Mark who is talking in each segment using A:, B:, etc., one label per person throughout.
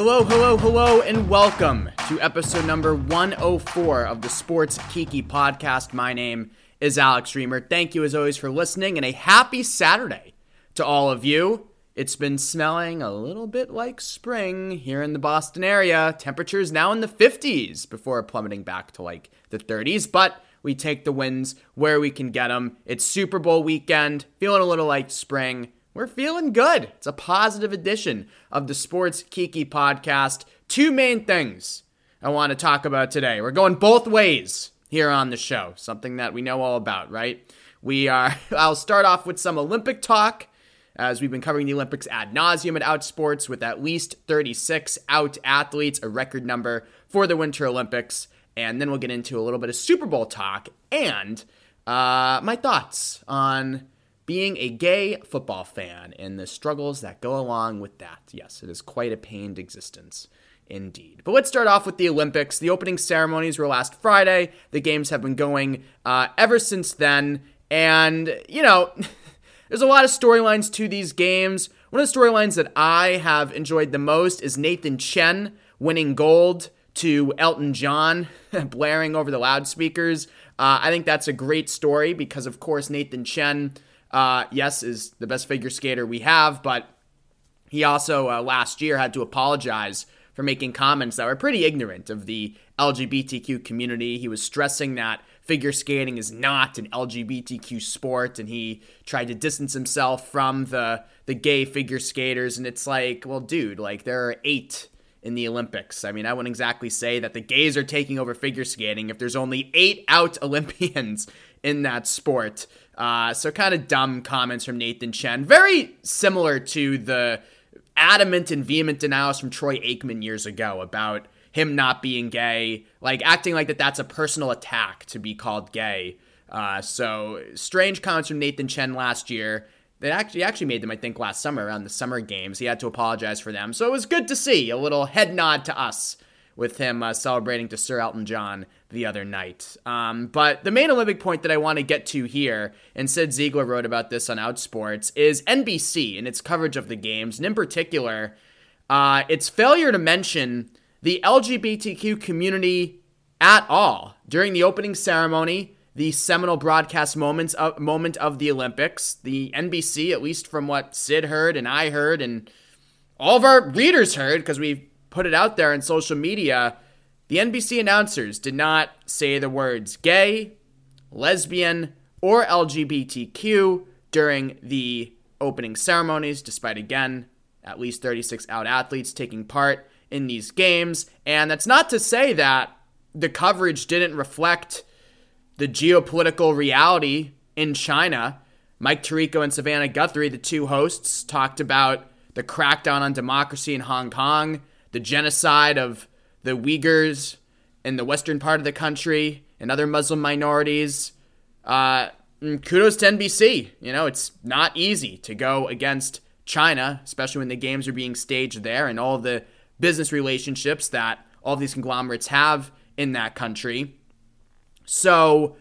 A: Hello, hello, hello, and welcome to episode number 104 of the Sports Kiki podcast. My name is Alex Reimer. Thank you, as always, for listening, and a happy Saturday to all of you. It's been smelling a little bit like spring here in the Boston area. Temperatures now in the 50s before plummeting back to like the 30s, but we take the wins where we can get them. It's Super Bowl weekend, feeling a little like spring. We're feeling good. It's a positive edition of the Sports Kiki podcast. Two main things I want to talk about today. We're going both ways here on the show, something that we know all about, right? We are, I'll start off with some Olympic talk as we've been covering the Olympics ad nauseum at Outsports with at least 36 out athletes, a record number for the Winter Olympics. And then we'll get into a little bit of Super Bowl talk and uh, my thoughts on being a gay football fan and the struggles that go along with that. Yes, it is quite a pained existence. Indeed. But let's start off with the Olympics. The opening ceremonies were last Friday. The games have been going uh, ever since then. And, you know, There's a lot of storylines to these games. One of the storylines that I have enjoyed the most is Nathan Chen winning gold to Elton John, blaring over the loudspeakers. Uh, I think that's a great story because, of course, Nathan Chen, uh, yes, is the best figure skater we have, but he also uh, last year had to apologize for making comments that were pretty ignorant of the LGBTQ community. He was stressing that figure skating is not an LGBTQ sport, and he tried to distance himself from the the gay figure skaters. And it's like, well, dude, like there are eight in the Olympics. I mean, I wouldn't exactly say that the gays are taking over figure skating if there's only eight out Olympians in that sport. Uh, so kind of dumb comments from Nathan Chen, very similar to the adamant and vehement denials from Troy Aikman years ago about him not being gay, like acting like that that's a personal attack to be called gay. Uh, so strange comments from Nathan Chen last year. They actually actually made them, I think, last summer around the summer games. He had to apologize for them, so it was good to see a little head nod to us with him uh, celebrating to Sir Elton John the other night. Um, but the main Olympic point that I want to get to here, and Cyd Zeigler wrote about this on Outsports, is NBC and its coverage of the games, and in particular, uh, its failure to mention the LGBTQ community at all during the opening ceremony, the seminal broadcast moments of, moment of the Olympics. The NBC, at least from what Cyd heard and I heard, and all of our readers heard, because we put it out there on social media, the NBC announcers did not say the words gay, lesbian, or LGBTQ during the opening ceremonies, despite again at least 36 out athletes taking part in these games. And that's not to say that the coverage didn't reflect the geopolitical reality in China. Mike Tirico and Savannah Guthrie, the two hosts, talked about the crackdown on democracy in Hong Kong, the genocide of the Uyghurs in the western part of the country and other Muslim minorities. Uh, kudos to NBC. You know, it's not easy to go against China, especially when the games are being staged there and all the business relationships that all these conglomerates have in that country. So,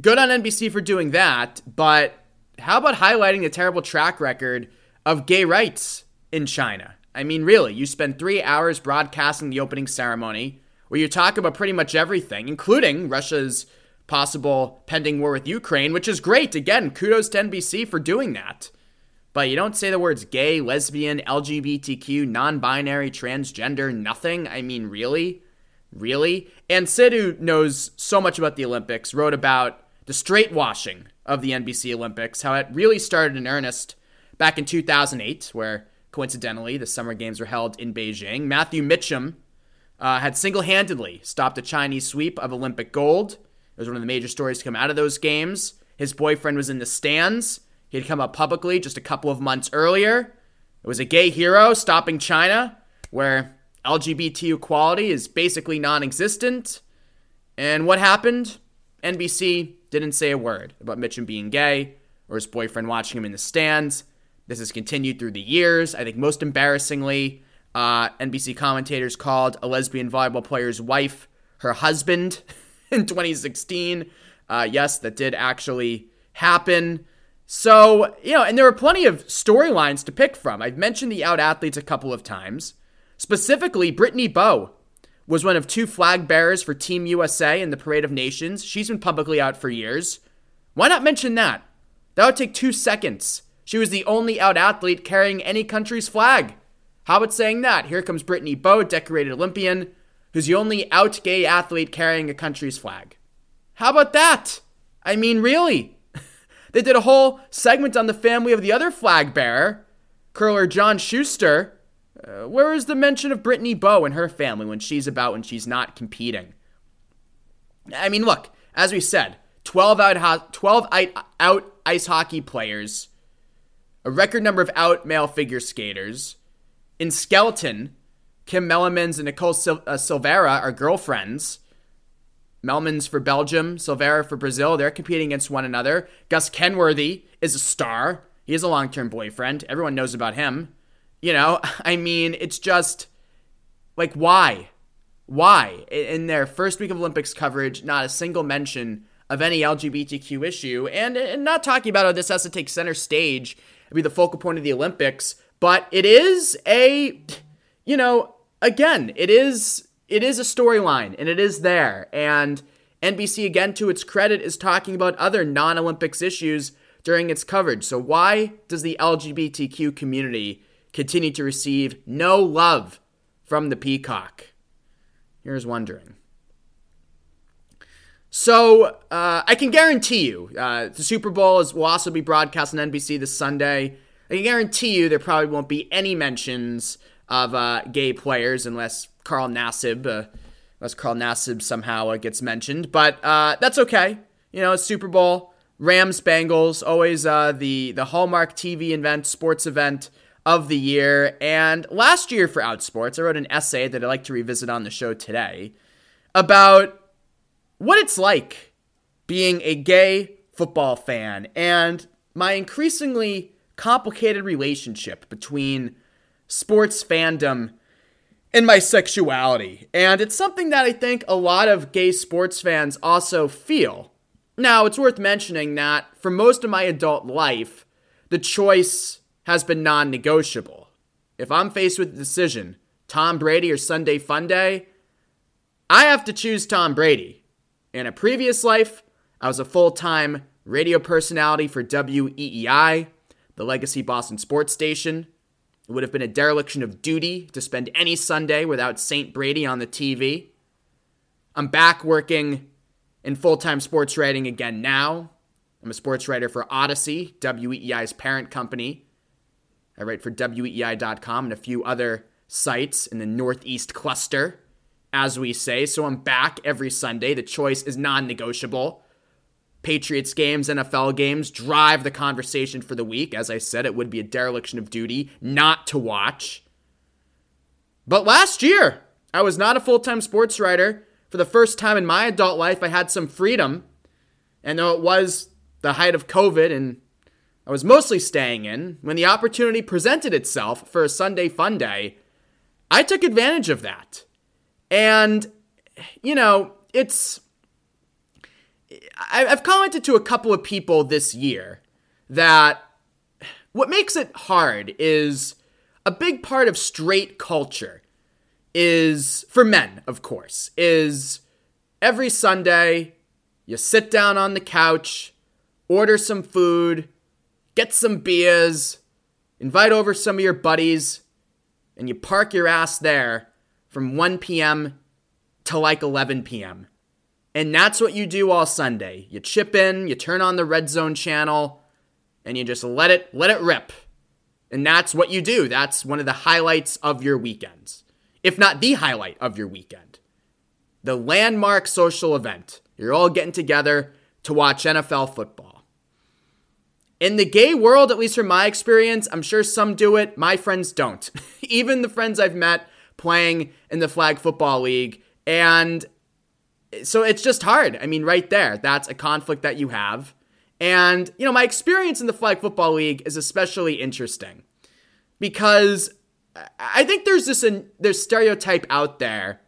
A: good on NBC for doing that, but how about highlighting the terrible track record of gay rights in China? I mean, really, you spend three hours broadcasting the opening ceremony where you talk about pretty much everything, including Russia's possible pending war with Ukraine, which is great. Again, kudos to NBC for doing that but you don't say the words gay, lesbian, LGBTQ, non binary, transgender, nothing. I mean, really? Really? And Cyd, who knows so much about the Olympics, wrote about the straight washing of the NBC Olympics, how it really started in earnest back in 2008, where coincidentally the Summer Games were held in Beijing. Matthew Mitcham uh, had single handedly stopped a Chinese sweep of Olympic gold. It was one of the major stories to come out of those games. His boyfriend was in the stands he had come up publicly just a couple of months earlier. It was a gay hero stopping China, where LGBT equality is basically non existent. And what happened? NBC didn't say a word about Mitcham being gay or his boyfriend watching him in the stands. This has continued through the years. I think most embarrassingly, uh, NBC commentators called a lesbian volleyball player's wife her husband in 2016. Uh, yes, that did actually happen. So, you know, and there are plenty of storylines to pick from. I've mentioned the out athletes a couple of times. Specifically, Brittany Bowe was one of two flag bearers for Team USA in the Parade of Nations. She's been publicly out for years. Why not mention that? That would take two seconds. She was the only out athlete carrying any country's flag. How about saying that? Here comes Brittany Bowe, decorated Olympian, who's the only out gay athlete carrying a country's flag. How about that? I mean, really? they did a whole segment on the family of the other flag bearer, curler John Shuster. Uh, where is the mention of Brittany Bowe and her family when she's about when she's not competing? I mean, look, as we said, 12 out, 12 out ice hockey players, a record number of out male figure skaters. In skeleton, Kim Meylemans and Nicole Sil- uh, Silveira are girlfriends. Meylemans for Belgium, Silveira for Brazil. They're competing against one another. Gus Kenworthy is a star. He is a long term boyfriend. Everyone knows about him. You know, I mean, it's just like, why? Why? In their first week of Olympics coverage, not a single mention of any LGBTQ issue. And, and not talking about how this has to take center stage and be the focal point of the Olympics, but it is a, you know, again, it is it is a storyline and it is there. And NBC, again, to its credit, is talking about other non Olympics issues during its coverage. So, why does the LGBTQ community continue to receive no love from the Peacock? Here's wondering. So, uh, I can guarantee you, uh, the Super Bowl is, will also be broadcast on NBC this Sunday. I can guarantee you there probably won't be any mentions of uh, gay players unless Carl Nassib, uh, unless Carl Nassib somehow uh, gets mentioned. But uh, that's okay. You know, Super Bowl, Rams, Bengals, always the the hallmark TV event, sports event of the year. And last year for Outsports, I wrote an essay that I'd like to revisit on the show today about what it's like being a gay football fan and my increasingly complicated relationship between sports fandom and my sexuality. And it's something that I think a lot of gay sports fans also feel. Now, it's worth mentioning that for most of my adult life, the choice has been non negotiable. If I'm faced with the decision, Tom Brady or Sunday Funday, I have to choose Tom Brady. In a previous life, I was a full time radio personality for WEEI, the legacy Boston sports station. It would have been a dereliction of duty to spend any Sunday without St. Brady on the TV. I'm back working in full time sports writing again now. I'm a sports writer for Audacy, WEEI's parent company. I write for WEEI.com and a few other sites in the Northeast cluster, as we say. So I'm back every Sunday. The choice is non negotiable. Patriots games, NFL games drive the conversation for the week. As I said, it would be a dereliction of duty not to watch. But last year, I was not a full time sports writer. For the first time in my adult life, I had some freedom. And though it was the height of COVID and I was mostly staying in, when the opportunity presented itself for a Sunday fun day, I took advantage of that. And, you know, it's I've commented to a couple of people this year that what makes it hard is a big part of straight culture is for men, of course, is every Sunday you sit down on the couch, order some food, get some beers, invite over some of your buddies, and you park your ass there from 1 p.m. to like 11 p.m. And that's what you do all Sunday. You chip in, you turn on the red zone channel, and you just let it let it rip. And that's what you do. That's one of the highlights of your weekends. If not the highlight of your weekend. The landmark social event. You're all getting together to watch NFL football. In the gay world, at least from my experience, I'm sure some do it. My friends don't. Even the friends I've met playing in the flag football league. And so it's just hard. I mean, right there, that's a conflict that you have. And, you know, my experience in the Flag Football League is especially interesting because I think there's this there's stereotype out there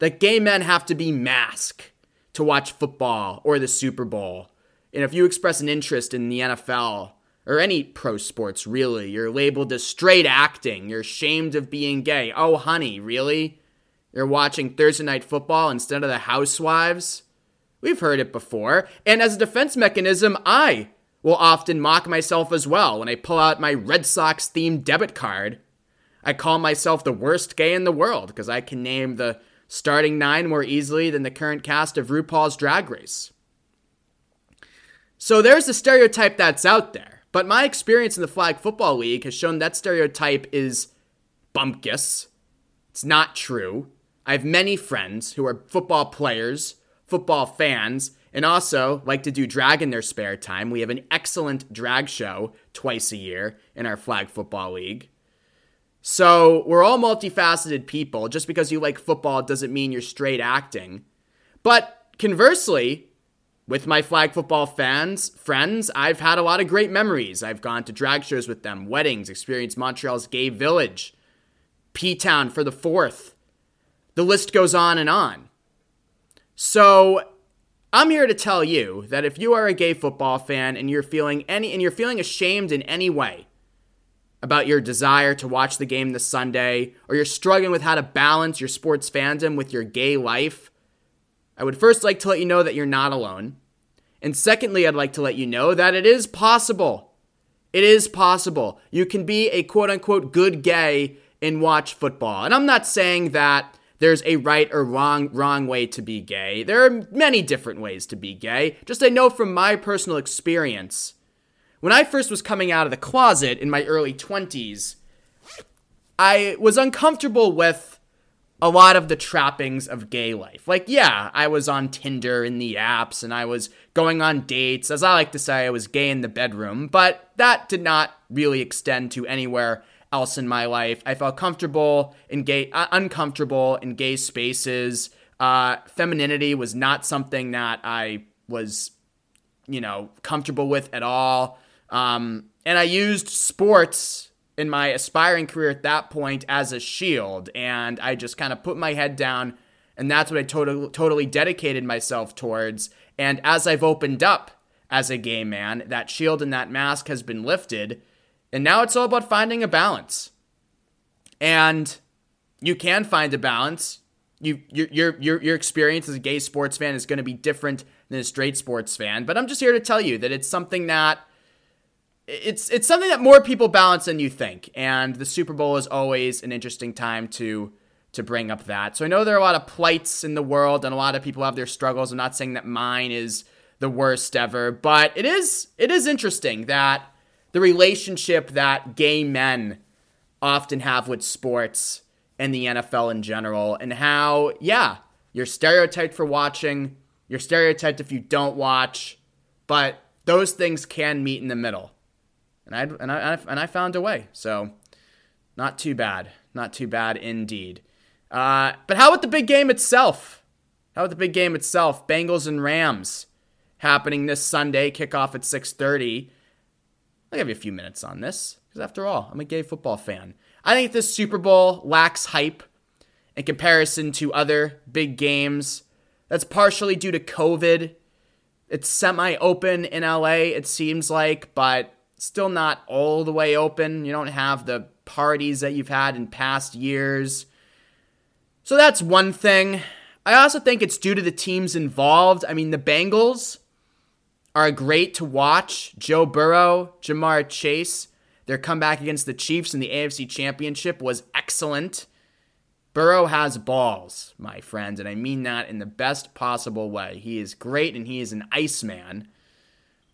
A: that gay men have to be masked to watch football or the Super Bowl. And if you express an interest in the NFL, or any pro sports really. You're labeled as straight acting. You're ashamed of being gay. Oh, honey, really? You're watching Thursday Night Football instead of the Housewives? We've heard it before. And as a defense mechanism, I will often mock myself as well when I pull out my Red Sox themed debit card. I call myself the worst gay in the world because I can name the starting nine more easily than the current cast of RuPaul's Drag Race. So there's a stereotype that's out there. But my experience in the Flag Football League has shown that stereotype is bumpkus. It's not true. I have many friends who are football players, football fans, and also like to do drag in their spare time. We have an excellent drag show twice a year in our Flag Football League. So we're all multifaceted people. Just because you like football doesn't mean you're straight acting. But conversely, with my flag football fans, friends, I've had a lot of great memories. I've gone to drag shows with them, weddings, experienced Montreal's gay village, P Town for the fourth. The list goes on and on. So I'm here to tell you that if you are a gay football fan and you're feeling any and you're feeling ashamed in any way about your desire to watch the game this Sunday, or you're struggling with how to balance your sports fandom with your gay life, I would first like to let you know that you're not alone. And secondly, I'd like to let you know that it is possible. It is possible. You can be a quote unquote good gay and watch football. And I'm not saying that there's a right or wrong wrong way to be gay. There are many different ways to be gay. Just I know from my personal experience. When I first was coming out of the closet in my early 20s, I was uncomfortable with a lot of the trappings of gay life. Like, yeah, I was on Tinder in the apps and I was going on dates. As I like to say, I was gay in the bedroom, but that did not really extend to anywhere else in my life. I felt comfortable in gay, uh, uncomfortable in gay spaces. Uh, femininity was not something that I was, you know, comfortable with at all. Um, and I used sports in my aspiring career at that point as a shield. And I just kind of put my head down, and that's what I totally, totally dedicated myself towards. And as I've opened up as a gay man, that shield and that mask has been lifted. And now it's all about finding a balance. And you can find a balance. You, your, your, your, your experience as a gay sports fan is going to be different than a straight sports fan. But I'm just here to tell you that it's something that it's it's something that more people balance than you think, and the Super Bowl is always an interesting time to to bring up that. So I know there are a lot of plights in the world, and a lot of people have their struggles. I'm not saying that mine is the worst ever, but it is it is interesting that the relationship that gay men often have with sports and the NFL in general, and how yeah, you're stereotyped for watching, you're stereotyped if you don't watch, but those things can meet in the middle and I and I and I found a way. So not too bad, not too bad indeed. Uh, but how about the big game itself? How about the big game itself? Bengals and Rams happening this Sunday. Kickoff at 6:30. I'll give you a few minutes on this because after all, I'm a gay football fan. I think this Super Bowl lacks hype in comparison to other big games. That's partially due to COVID. It's semi open in LA, it seems like, but still not all the way open. You don't have the parties that you've had in past years. So that's one thing. I also think it's due to the teams involved. I mean, the Bengals are great to watch. Joe Burrow, Ja'Marr Chase, their comeback against the Chiefs in the AFC Championship was excellent. Burrow has balls, my friend, and I mean that in the best possible way. He is great and he is an Iceman.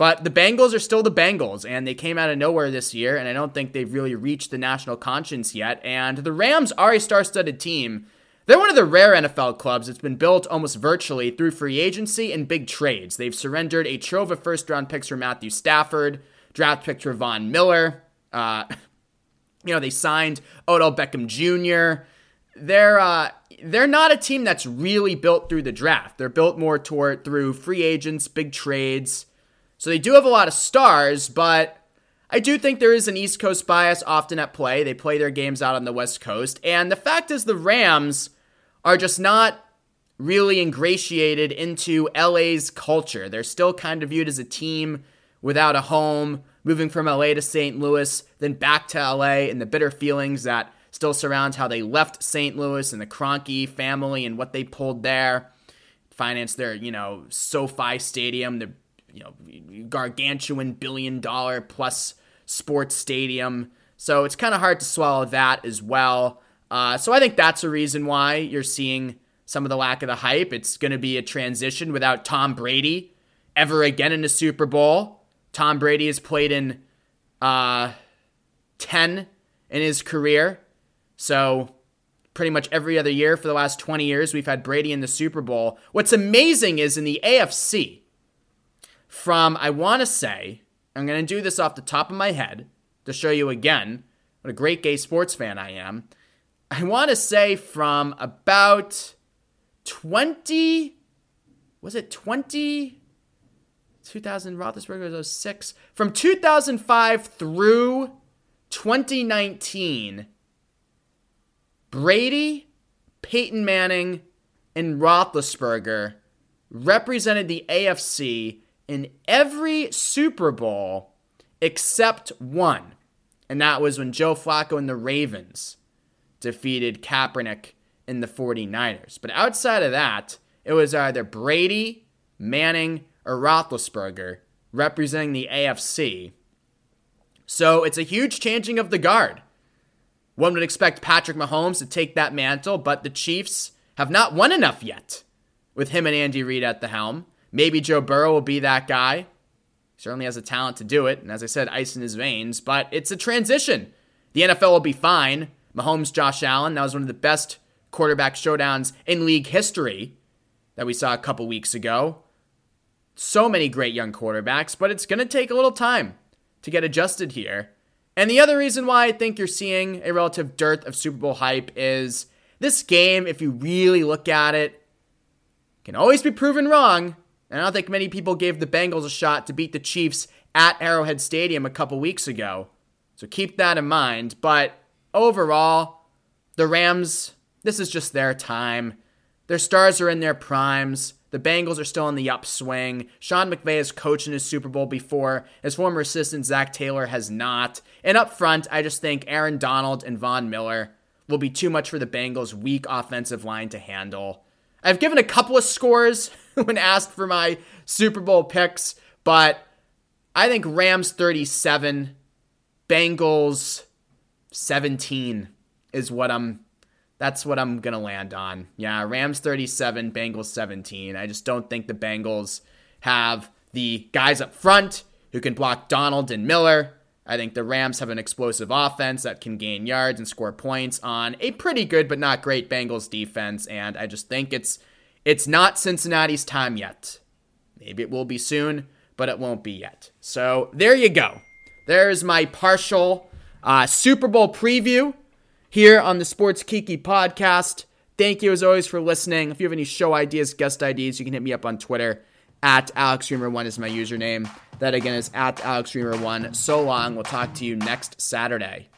A: But the Bengals are still the Bengals, and they came out of nowhere this year, and I don't think they've really reached the national conscience yet. And the Rams are a star studded team. They're one of the rare NFL clubs that's been built almost virtually through free agency and big trades. They've surrendered a trove of first round picks for Matthew Stafford, draft pick for Von Miller. Uh, you know, they signed Odell Beckham Jr. They're uh, they're not a team that's really built through the draft. They're built more toward through free agents, big trades. So they do have a lot of stars, but I do think there is an East Coast bias often at play. They play their games out on the West Coast. And the fact is, the Rams are just not really ingratiated into LA's culture. They're still kind of viewed as a team without a home, moving from LA to St. Louis, then back to LA, and the bitter feelings that still surrounds how they left St. Louis and the Kroenke family and what they pulled there, finance their, you know, SoFi Stadium, the you know gargantuan billion dollar plus sports stadium. So it's kind of hard to swallow that as well. Uh, so I think that's a reason why you're seeing some of the lack of the hype. It's going to be a transition without Tom Brady ever again in a Super Bowl. Tom Brady has played in uh, 10 in his career. So pretty much every other year for the last 20 years, we've had Brady in the Super Bowl. What's amazing is in the AFC, from, I want to say, I'm going to do this off the top of my head to show you again what a great gay sports fan I am. I want to say from about 20, was it 20? 2000, Roethlisberger was 06. From 2005 through 2019, Brady, Peyton Manning, and Roethlisberger represented the AFC in every Super Bowl except one. And that was when Joe Flacco and the Ravens defeated Kaepernick in the 49ers. But outside of that, it was either Brady, Manning, or Roethlisberger representing the AFC. So it's a huge changing of the guard. One would expect Patrick Mahomes to take that mantle, but the Chiefs have not won enough yet with him and Andy Reid at the helm. Maybe Joe Burrow will be that guy. Certainly has the talent to do it. And as I said, ice in his veins. But it's a transition. The NFL will be fine. Mahomes, Josh Allen, that was one of the best quarterback showdowns in league history that we saw a couple weeks ago. So many great young quarterbacks, but it's going to take a little time to get adjusted here. And the other reason why I think you're seeing a relative dearth of Super Bowl hype is this game, if you really look at it, can always be proven wrong. And I don't think many people gave the Bengals a shot to beat the Chiefs at Arrowhead Stadium a couple weeks ago. So keep that in mind. But overall, the Rams, this is just their time. Their stars are in their primes. The Bengals are still in the upswing. Sean McVay has coached in his Super Bowl before. His former assistant, Zac Taylor, has not. And up front, I just think Aaron Donald and Von Miller will be too much for the Bengals' weak offensive line to handle. I've given a couple of scores when asked for my Super Bowl picks, but I think Rams 37, Bengals 17 is what I'm that's what I'm going to land on. Yeah, Rams 37, Bengals 17. I just don't think the Bengals have the guys up front who can block Donald and Miller. I think the Rams have an explosive offense that can gain yards and score points on a pretty good but not great Bengals defense and I just think it's it's not Cincinnati's time yet. Maybe it will be soon, but it won't be yet. So there you go. There's my partial uh, Super Bowl preview here on the Sports Kiki podcast. Thank you as always for listening. If you have any show ideas, guest ideas, you can hit me up on Twitter at AlexReimer1 is my username. That again is at AlexReimer1. So long. We'll talk to you next Saturday.